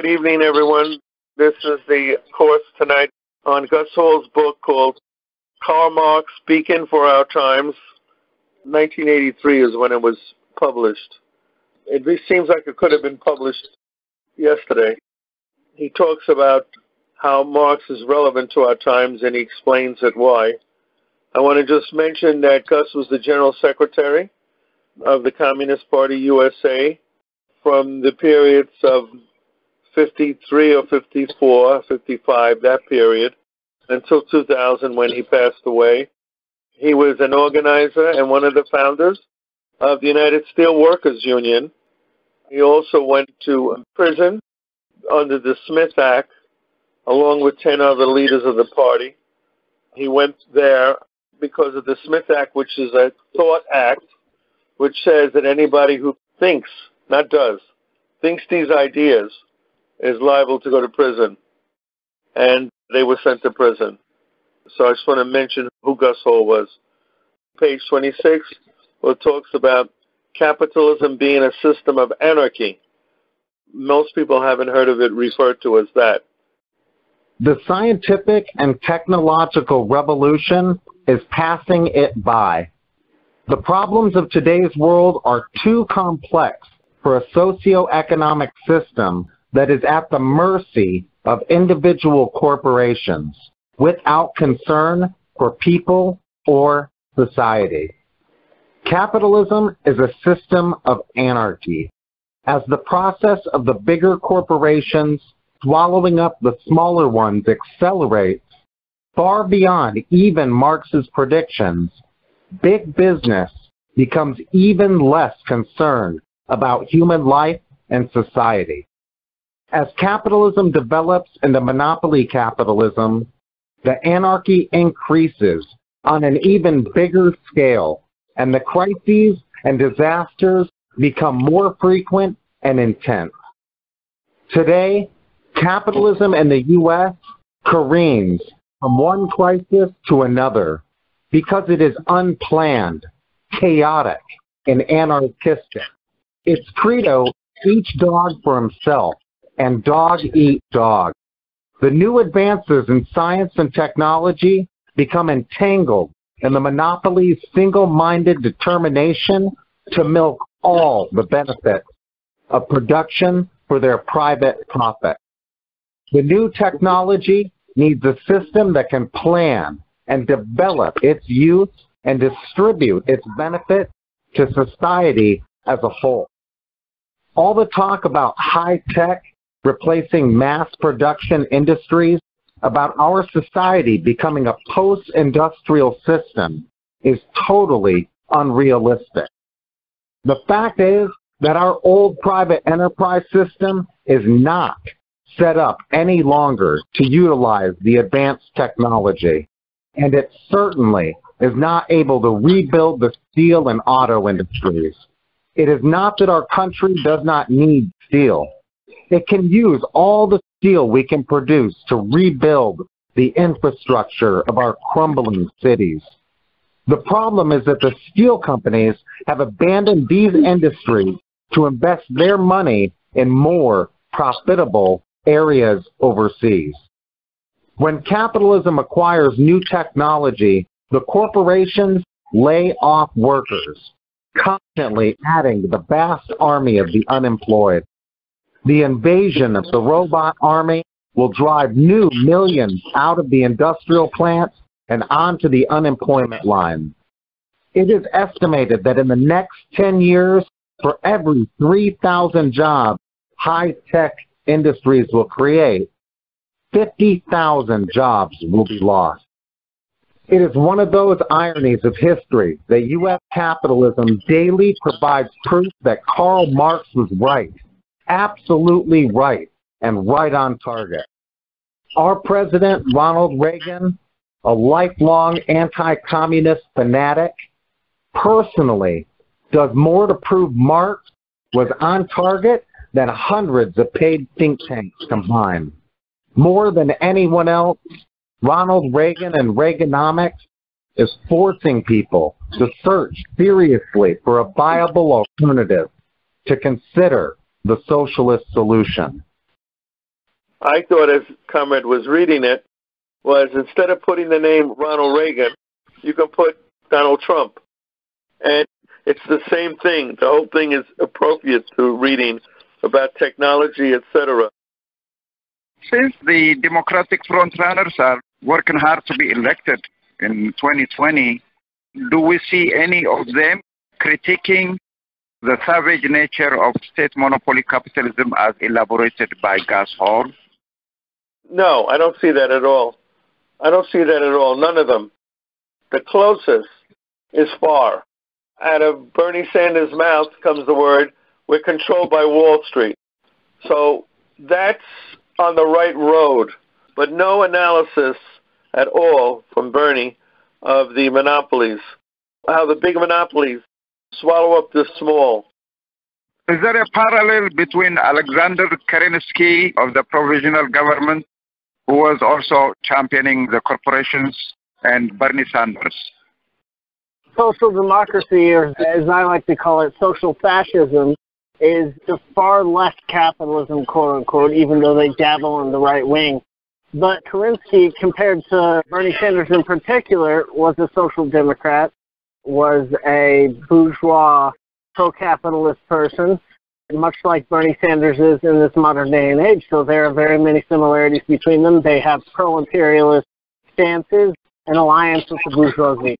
Good evening, everyone. This is the course tonight on Gus Hall's book called Karl Marx Beacon for Our Times. 1983 is when it was published. It seems like it could have been published yesterday. He talks about how Marx is relevant to our times and he explains it why. I want to just mention that Gus was the General Secretary of the Communist Party USA from the periods of 53 or 54, 55, that period, until 2000 when he passed away. He was an organizer and one of the founders of the United Steelworkers Union. He also went to prison under the Smith Act along with 10 other leaders of the party. He went there because of the Smith Act, which is a thought act, which says that anybody who thinks, not does, thinks these ideas is liable to go to prison. And they were sent to prison. So I just want to mention who Gus Hall was. Page 26, where it talks about capitalism being a system of anarchy. Most people haven't heard of it referred to as that. The scientific and technological revolution is passing it by. The problems of today's world are too complex for a socio-economic system that is at the mercy of individual corporations without concern for people or society. Capitalism is a system of anarchy. As the process of the bigger corporations swallowing up the smaller ones accelerates far beyond even Marx's predictions, big business becomes even less concerned about human life and society. As capitalism develops into monopoly capitalism, the anarchy increases on an even bigger scale, and the crises and disasters become more frequent and intense. Today, capitalism in the U.S. careens from one crisis to another because it is unplanned, chaotic, and anarchistic. Its credo, each dog for himself, and dog eat dog. The new advances in science and technology become entangled in the monopoly's single-minded determination to milk all the benefits of production for their private profit. The new technology needs a system that can plan and develop its use and distribute its benefit to society as a whole. All the talk about high tech replacing mass production industries, about our society becoming a post-industrial system is totally unrealistic. The fact is that our old private enterprise system is not set up any longer to utilize the advanced technology, and it certainly is not able to rebuild the steel and auto industries. It is not that our country does not need steel. It can use all the steel we can produce to rebuild the infrastructure of our crumbling cities. The problem is that the steel companies have abandoned these industries to invest their money in more profitable areas overseas. When capitalism acquires new technology, the corporations lay off workers, constantly adding to the vast army of the unemployed. The invasion of the robot army will drive new millions out of the industrial plants and onto the unemployment line. It is estimated that in the next 10 years, for every 3,000 jobs high-tech industries will create, 50,000 jobs will be lost. It is one of those ironies of history that U.S. capitalism daily provides proof that Karl Marx was right absolutely right and right on target. Our President, Ronald Reagan, a lifelong anti-communist fanatic, personally does more to prove Marx was on target than hundreds of paid think tanks combined. More than anyone else, Ronald Reagan and Reaganomics is forcing people to search seriously for a viable alternative, to consider the socialist solution. I thought as Comrade was reading it was instead of putting the name Ronald Reagan, you can put Donald Trump. And it's the same thing. The whole thing is appropriate to reading about technology, etc. Since the Democratic frontrunners are working hard to be elected in 2020, do we see any of them critiquing the savage nature of state monopoly capitalism as elaborated by Gus Hall? No, I don't see that at all. I don't see that at all. None of them. The closest is FAR. Out of Bernie Sanders' mouth comes the word, we're controlled by Wall Street. So that's on the right road, but no analysis at all from Bernie of the monopolies, how the big monopolies swallow up the small. Is there a parallel between Alexander Kerensky of the provisional government, who was also championing the corporations, and Bernie Sanders? Social democracy, or as I like to call it, social fascism, is the far left capitalism, quote unquote, even though they dabble in the right wing. But Kerensky, compared to Bernie Sanders in particular, was a social democrat, was a bourgeois, pro-capitalist person, much like Bernie Sanders is in this modern day and age. So there are very many similarities between them. They have pro-imperialist stances and alliance with the bourgeoisie.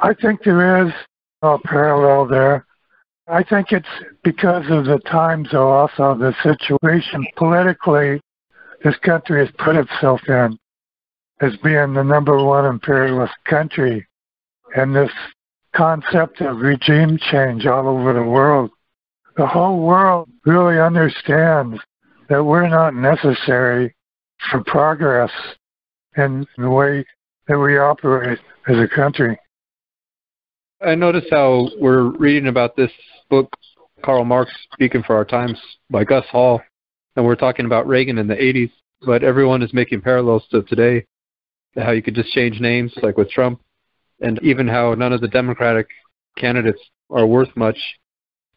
I think there is a parallel there. I think it's because of the times, though, also the situation politically this country has put itself in as being the number one imperialist country. And this concept of regime change all over the world, the whole world really understands that we're not necessary for progress in the way that we operate as a country. I notice how we're reading about this book, Karl Marx Beacon for Our Times by Gus Hall, and we're talking about Reagan in the 80s, but everyone is making parallels to today, how you could just change names, like with Trump, and even how none of the Democratic candidates are worth much.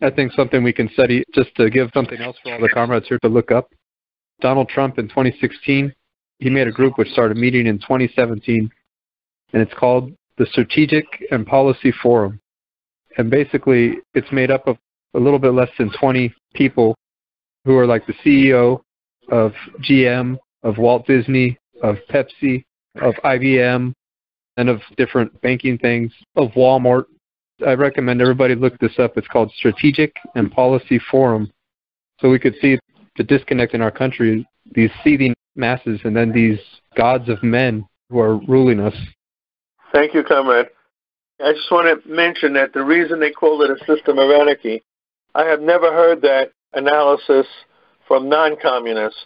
I think something we can study just to give something else for all the comrades here to look up. Donald Trump in 2016, he made a group which started meeting in 2017, and it's called the Strategic and Policy Forum. And basically, it's made up of a little bit less than 20 people who are like the CEO of GM, of Walt Disney, of Pepsi, of IBM, of different banking things, of Walmart. I recommend everybody look this up. It's called Strategic and Policy Forum. So we could see the disconnect in our country, these seething masses, and then these gods of men who are ruling us. Thank you, comrade. I just want to mention that the reason they call it a system of anarchy, I have never heard that analysis from non communists.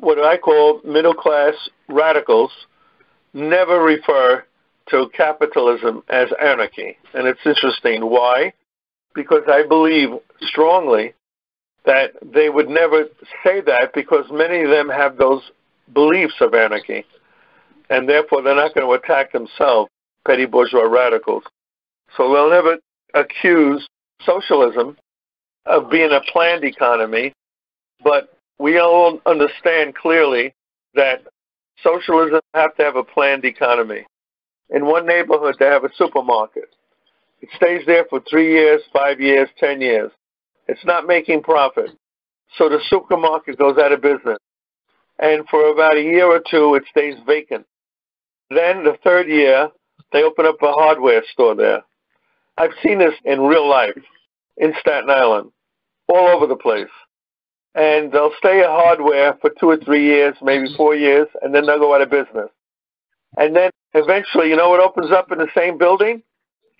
What I call middle class radicals never refer to capitalism as anarchy. And it's interesting. Why? Because I believe strongly that they would never say that because many of them have those beliefs of anarchy and therefore they're not going to attack themselves, petty bourgeois radicals. So they'll never accuse socialism of being a planned economy, but we all understand clearly that socialism have to have a planned economy. In one neighborhood, they have a supermarket. It stays there for three years, five years, ten years. It's not making profit. So the supermarket goes out of business. And for about a year or two, it stays vacant. Then the third year, they open up a hardware store there. I've seen this in real life in Staten Island, all over the place. And they'll stay at hardware for two or three years, maybe mm-hmm. four years, and then they'll go out of business. And then eventually, you know what opens up in the same building?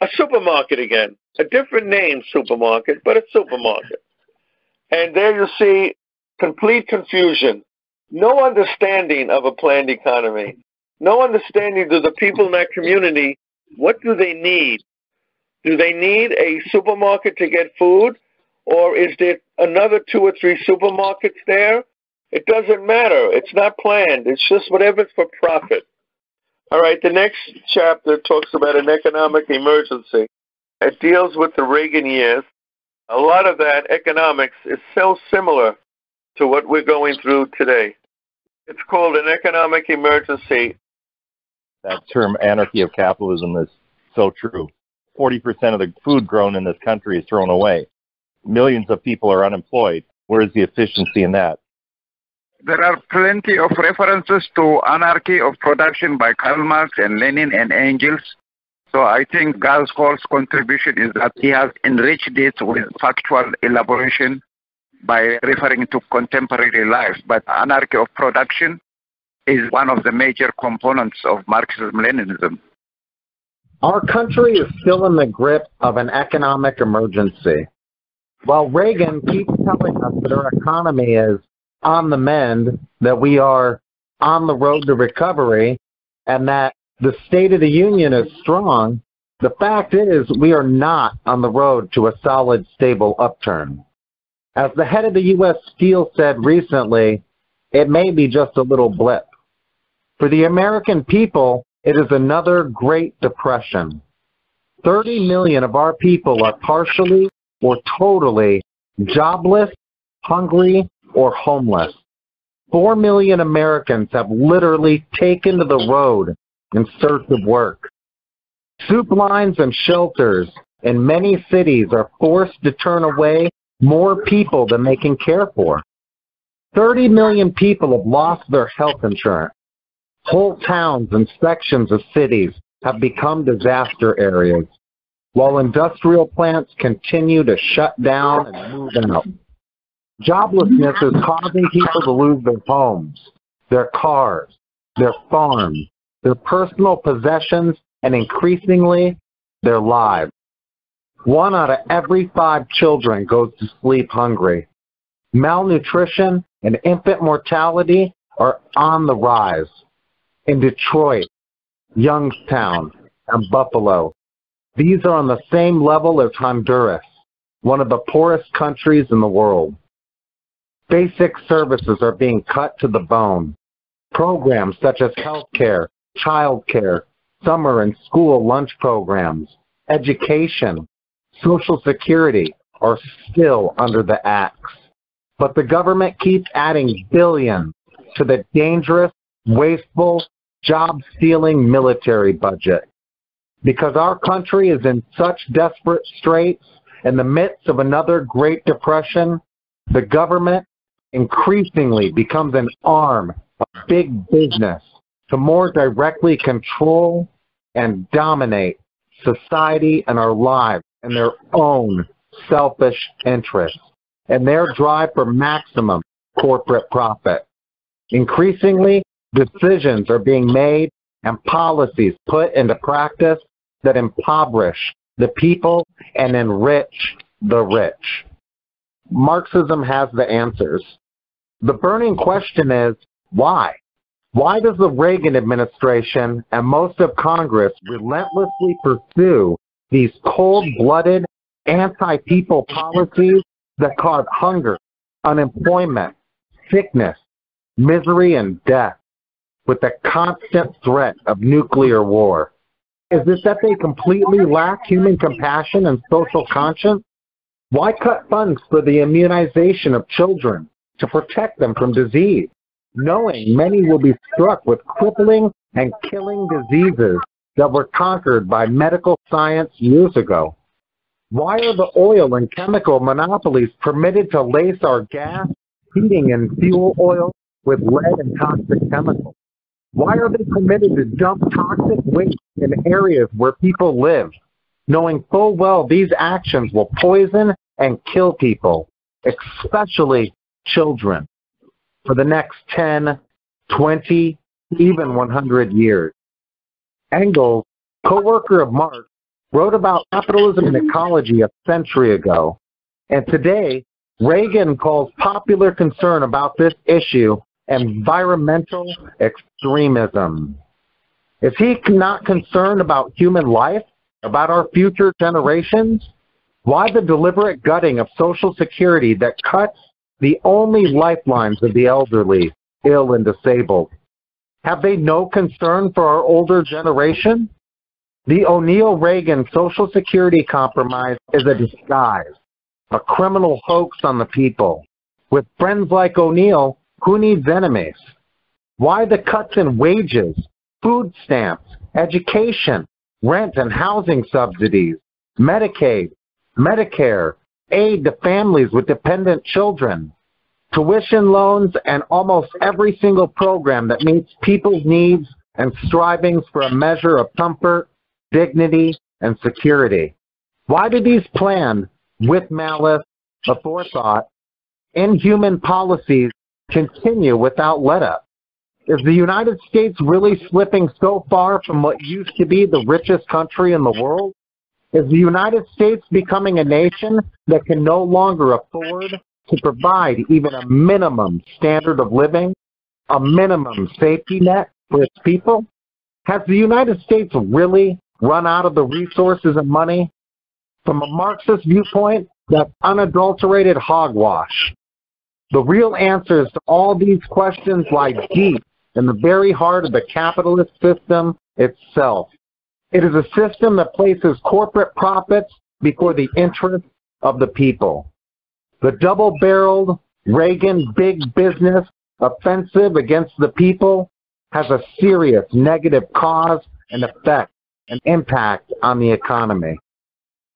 A supermarket again. A different name supermarket, but a supermarket. And there you see complete confusion, no understanding of a planned economy no understanding to the people in that community what do they need? Do they need a supermarket to get food? Or is there another two or three supermarkets there? It doesn't matter. It's not planned. It's just whatever's for profit. All right, the next chapter talks about an economic emergency. It deals with the Reagan years. A lot of that economics is so similar to what we're going through today. It's called an economic emergency. That term anarchy of capitalism is so true. 40% of the food grown in this country is thrown away. Millions of people are unemployed. Where is the efficiency in that? There are plenty of references to anarchy of production by Karl Marx and Lenin and Engels. So I think Gus contribution is that he has enriched it with factual elaboration by referring to contemporary life. But anarchy of production is one of the major components of Marxism-Leninism. Our country is still in the grip of an economic emergency. While Reagan keeps telling us that our economy is on the mend, that we are on the road to recovery, and that the State of the Union is strong, the fact is we are not on the road to a solid, stable upturn. As the head of the U.S. Steel said recently, it may be just a little blip. For the American people, it is another Great Depression. 30 million of our people are partially or totally jobless, hungry, or homeless. Four million Americans have literally taken to the road in search of work. Soup lines and shelters in many cities are forced to turn away more people than they can care for. 30 million people have lost their health insurance. Whole towns and sections of cities have become disaster areas, while industrial plants continue to shut down and move out. Joblessness is causing people to lose their homes, their cars, their farms, their personal possessions, and increasingly, their lives. One out of every five children goes to sleep hungry. Malnutrition and infant mortality are on the rise. In Detroit, Youngstown, and Buffalo, these are on the same level as Honduras, one of the poorest countries in the world. Basic services are being cut to the bone. Programs such as health care, child care, summer and school lunch programs, education, Social Security are still under the axe. But the government keeps adding billions to the dangerous, wasteful, job-stealing military budget. Because our country is in such desperate straits in the midst of another Great Depression, the government increasingly becomes an arm of big business to more directly control and dominate society and our lives in their own selfish interests and their drive for maximum corporate profit. Increasingly, decisions are being made and policies put into practice that impoverish the people and enrich the rich. Marxism has the answers. The burning question is, why? Why does the Reagan administration and most of Congress relentlessly pursue these cold-blooded, anti-people policies that cause hunger, unemployment, sickness, misery, and death with the constant threat of nuclear war? Is it that they completely lack human compassion and social conscience? Why cut funds for the immunization of children to protect them from disease? knowing many will be struck with crippling and killing diseases that were conquered by medical science years ago? Why are the oil and chemical monopolies permitted to lace our gas, heating, and fuel oil with lead and toxic chemicals? Why are they permitted to dump toxic waste in areas where people live, knowing full well these actions will poison and kill people, especially children? for the next 10, 20, even 100 years. Engels, co-worker of Marx, wrote about capitalism and ecology a century ago. And today, Reagan calls popular concern about this issue environmental extremism. Is he not concerned about human life, about our future generations? Why the deliberate gutting of Social Security that cuts the only lifelines of the elderly, ill, and disabled. Have they no concern for our older generation? The O'Neill Reagan Social Security compromise is a disguise, a criminal hoax on the people, With friends like O'Neill, who needs enemies? Why the cuts in wages, food stamps, education, rent and housing subsidies, Medicaid, Medicare, aid to families with dependent children, tuition loans, and almost every single program that meets people's needs and strivings for a measure of comfort, dignity, and security. Why do these planned, with malice, aforethought, inhuman policies continue without let-up? Is the United States really slipping so far from what used to be the richest country in the world? Is the United States becoming a nation that can no longer afford to provide even a minimum standard of living, a minimum safety net for its people? Has the United States really run out of the resources and money? From a Marxist viewpoint, that's unadulterated hogwash. The real answers to all these questions lie deep in the very heart of the capitalist system itself. It is a system that places corporate profits before the interests of the people. The double-barreled Reagan big business offensive against the people has a serious negative cause and effect and impact on the economy.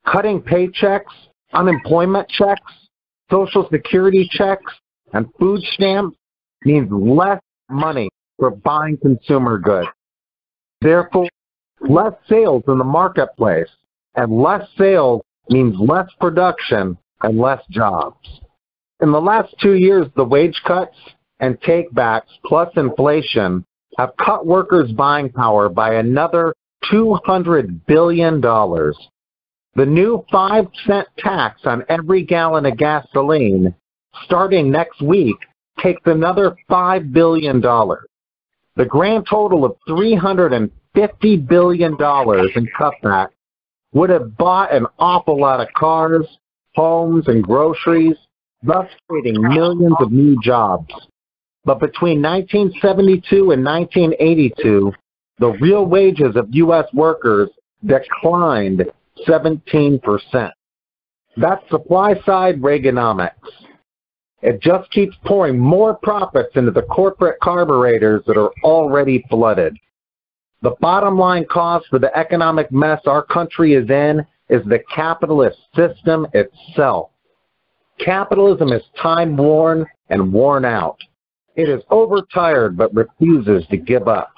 Cutting paychecks, unemployment checks, social security checks, and food stamps means less money for buying consumer goods. Therefore, less sales in the marketplace, and less sales means less production and less jobs. In the last two years, the wage cuts and takebacks plus inflation have cut workers' buying power by another $200 billion. The new 5 cent tax on every gallon of gasoline starting next week takes another $5 billion. The grand total of $350 billion in cutback would have bought an awful lot of cars, homes, and groceries, thus creating millions of new jobs. But between 1972 and 1982, the real wages of U.S. workers declined 17%. That's supply side Reaganomics. It just keeps pouring more profits into the corporate carburetors that are already flooded. The bottom line cost for the economic mess our country is in is the capitalist system itself. Capitalism is time worn and worn out. It is overtired but refuses to give up.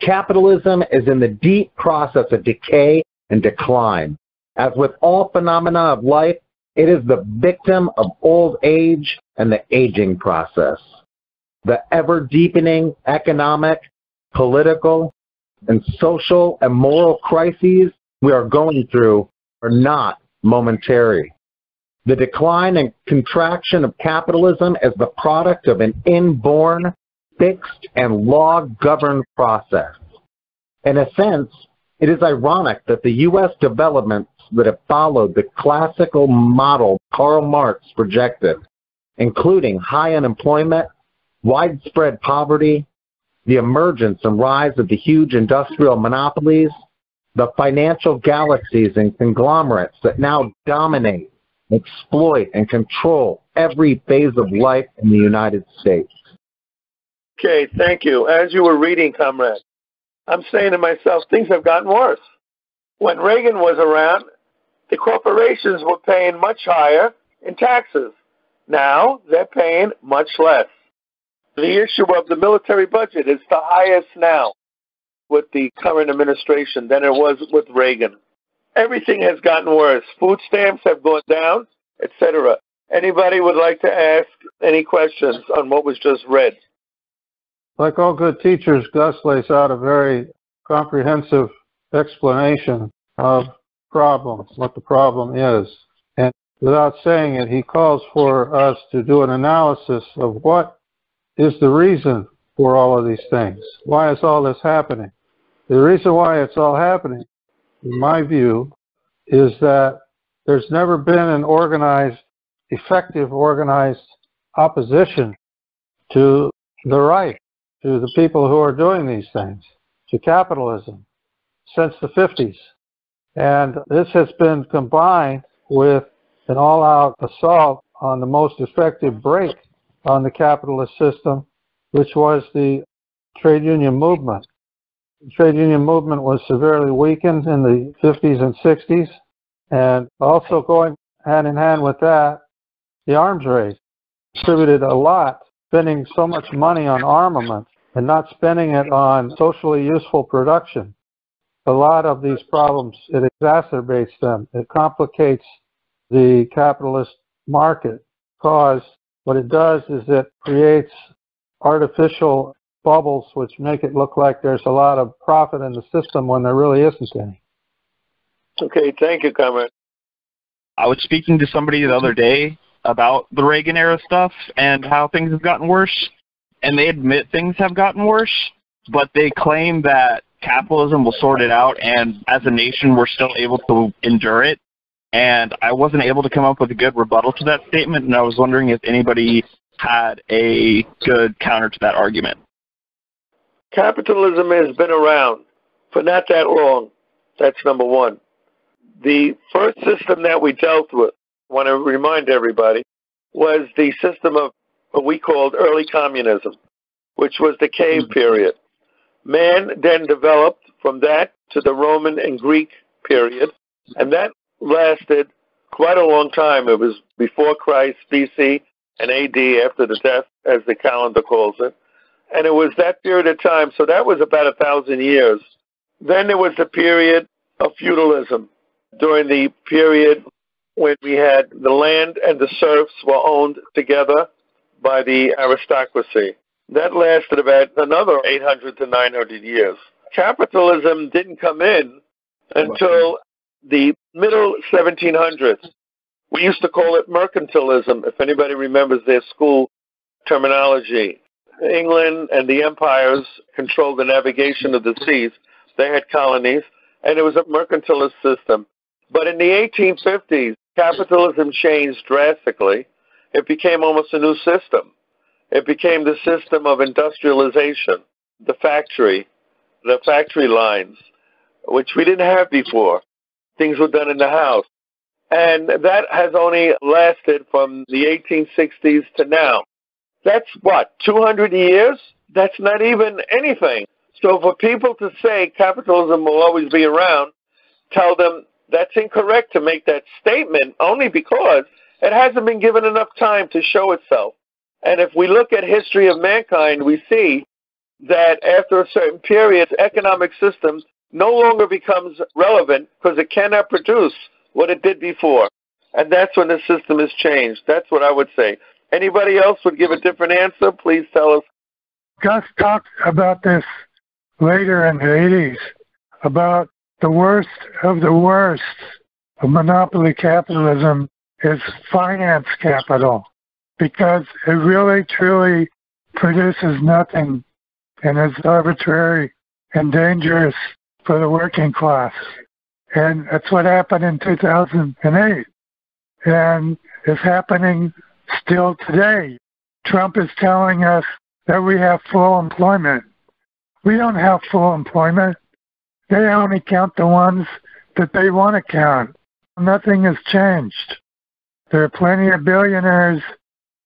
Capitalism is in the deep process of decay and decline. As with all phenomena of life, it is the victim of old age and the aging process. The ever deepening economic, political, and social and moral crises we are going through are not momentary. The decline and contraction of capitalism is the product of an inborn, fixed, and law-governed process. In a sense, it is ironic that the U.S. developments that have followed the classical model Karl Marx projected, including high unemployment, widespread poverty, the emergence and rise of the huge industrial monopolies, the financial galaxies and conglomerates that now dominate, exploit, and control every phase of life in the United States. Okay, thank you. As you were reading, comrade, I'm saying to myself, things have gotten worse. When Reagan was around, the corporations were paying much higher in taxes. Now they're paying much less. The issue of the military budget is the highest now with the current administration than it was with Reagan. Everything has gotten worse. Food stamps have gone down, etc. Anybody would like to ask any questions on what was just read? Like all good teachers, Gus lays out a very comprehensive explanation of problems, what the problem is. And without saying it, he calls for us to do an analysis of what is the reason for all of these things. Why is all this happening? The reason why it's all happening, in my view, is that there's never been an organized, effective organized opposition to the right to the people who are doing these things, to capitalism, since the 50s. And this has been combined with an all out assault on the most effective brake on the capitalist system, which was the trade union movement. The trade union movement was severely weakened in the 50s and 60s, and also going hand in hand with that, the arms race contributed a lot, spending so much money on armament and not spending it on socially useful production. A lot of these problems, it exacerbates them. It complicates the capitalist market because what it does is it creates artificial bubbles which make it look like there's a lot of profit in the system when there really isn't any. Okay, thank you, Comrade. I was speaking to somebody the other day about the Reagan era stuff and how things have gotten worse, and they admit things have gotten worse, but they claim that capitalism will sort it out, and as a nation, we're still able to endure it. And I wasn't able to come up with a good rebuttal to that statement, and I was wondering if anybody had a good counter to that argument. Capitalism has been around for not that long. That's number one. The first system that we dealt with, I want to remind everybody, was the system of what we called early communism, which was the cave hmm. period. Man then developed from that to the Roman and Greek period, and that lasted quite a long time. It was before Christ, BC, and AD, after the death, as the calendar calls it. And it was that period of time, so that was about a thousand years. Then there was the period of feudalism during the period when we had the land and the serfs were owned together by the aristocracy. That lasted about another 800 to 900 years. Capitalism didn't come in until the middle 1700s. We used to call it mercantilism, if anybody remembers their school terminology. England and the empires controlled the navigation of the seas. They had colonies, and it was a mercantilist system. But in the 1850s, capitalism changed drastically. It became almost a new system. It became the system of industrialization, the factory, the factory lines, which we didn't have before. Things were done in the house. And that has only lasted from the 1860s to now. That's what, 200 years? That's not even anything. So for people to say capitalism will always be around, tell them that's incorrect to make that statement only because it hasn't been given enough time to show itself. And if we look at history of mankind, we see that after a certain period, economic system no longer becomes relevant because it cannot produce what it did before. And that's when the system has changed. That's what I would say. Anybody else would give a different answer? Please tell us. Gus talked about this later in the 80s about the worst of the worst of monopoly capitalism is finance capital because it really truly produces nothing and is arbitrary and dangerous for the working class. And that's what happened in 2008. And it's happening still today. Trump is telling us that we have full employment. We don't have full employment. They only count the ones that they want to count. Nothing has changed. There are plenty of billionaires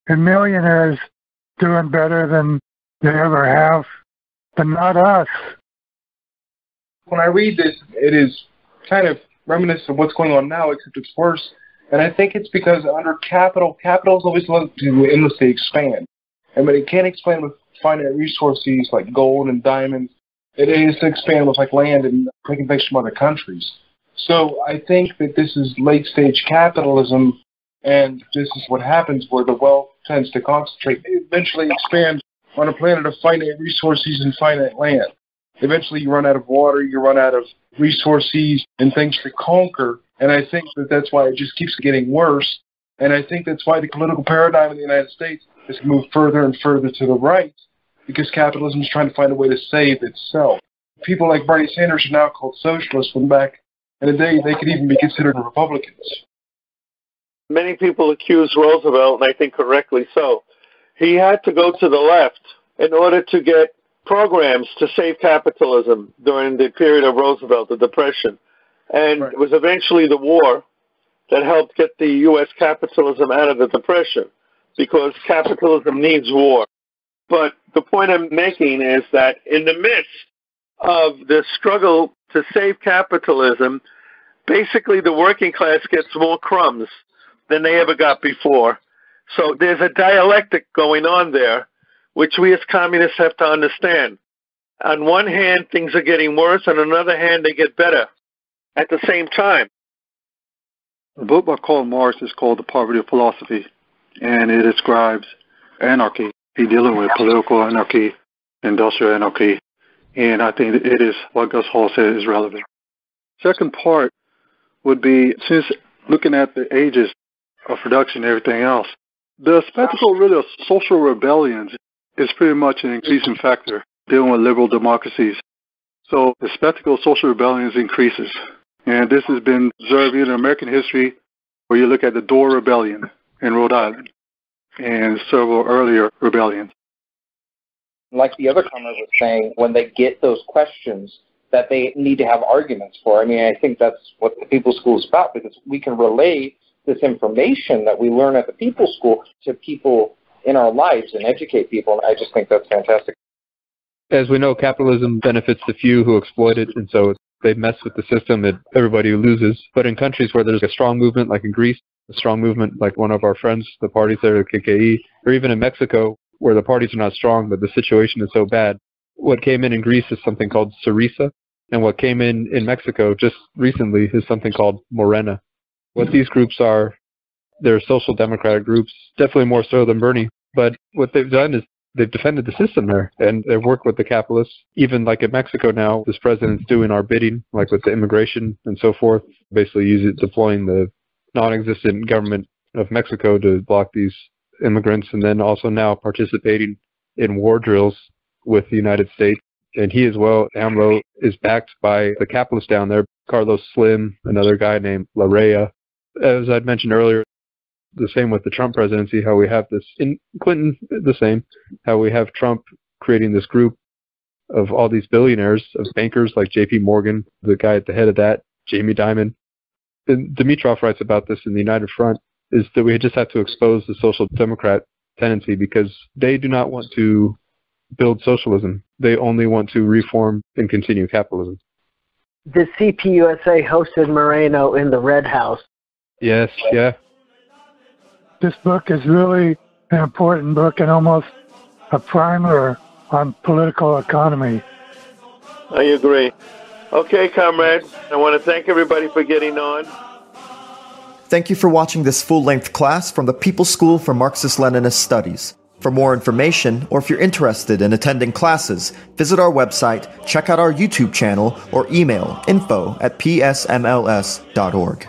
and millionaires doing better than they ever have, but not us. When I read this, it is kind of reminiscent of what's going on now, except it's worse. And I think it's because under capital, capital is always looking to endlessly expand. And when it can't expand with finite resources like gold and diamonds, it is to expand with like land and taking things from other countries. So I think that this is late stage capitalism, and this is what happens where the wealth tends to concentrate. They eventually expand on a planet of finite resources and finite land. Eventually, you run out of water, you run out of resources and things to conquer. And I think that that's why it just keeps getting worse. And I think that's why the political paradigm in the United States has moved further and further to the right because capitalism is trying to find a way to save itself. People like Bernie Sanders are now called socialists when back in the day they could even be considered Republicans. Many people accuse Roosevelt, and I think correctly so. He had to go to the left in order to get programs to save capitalism during the period of Roosevelt, the Depression. And right. it was eventually the war that helped get the U.S. capitalism out of the depression because capitalism needs war. But the point I'm making is that in the midst of the struggle to save capitalism, basically the working class gets more crumbs than they ever got before. So there's a dialectic going on there, which we as communists have to understand. On one hand, things are getting worse, on another hand, they get better at the same time. The book by Karl Marx is called The Poverty of Philosophy, and it describes anarchy. He's dealing with political anarchy, industrial anarchy, and I think it is what Gus Hall said is relevant. Second part would be since looking at the ages of production and everything else, the spectacle really of social rebellions is pretty much an increasing factor dealing with liberal democracies. So the spectacle of social rebellions increases. And this has been observed in American history where you look at the Dorr Rebellion in Rhode Island and several earlier rebellions. Like the other comers was saying, when they get those questions that they need to have arguments for. I mean, I think that's what the people's School is about because we can relay this information that we learn at the People School to people in our lives and educate people. And I just think that's fantastic. As we know, capitalism benefits the few who exploit it, and so they mess with the system and everybody loses. But in countries where there's a strong movement, like in Greece, a strong movement like one of our friends, the parties there, the KKE, or even in Mexico, where the parties are not strong, but the situation is so bad. What came in in Greece is something called Syriza, and what came in in Mexico just recently is something called Morena. What these groups are, they're social democratic groups, definitely more so than Bernie. But what they've done is they've defended the system there and they've worked with the capitalists. Even like in Mexico now, this president's doing our bidding, like with the immigration and so forth, basically using deploying the non-existent government of Mexico to block these immigrants and then also now participating in war drills with the United States. And he as well, AMLO, is backed by the capitalists down there, Carlos Slim, another guy named Larrea. As I'd mentioned earlier, the same with the Trump presidency, how we have this in Clinton, the same, how we have Trump creating this group of all these billionaires, of bankers like J.P. Morgan, the guy at the head of that, Jamie Dimon. And Dimitrov writes about this in the United Front, is that we just have to expose the social democrat tendency because they do not want to build socialism. They only want to reform and continue capitalism. The CPUSA hosted Morena in the Red House. Yes, yeah this book is really an important book and almost a primer on political economy. I agree. Okay, comrades, I want to thank everybody for getting on. Thank you for watching this full length class from the People School for Marxist Leninist Studies. For more information, or if you're interested in attending classes, visit our website, check out our YouTube channel, or email info at psmls.org.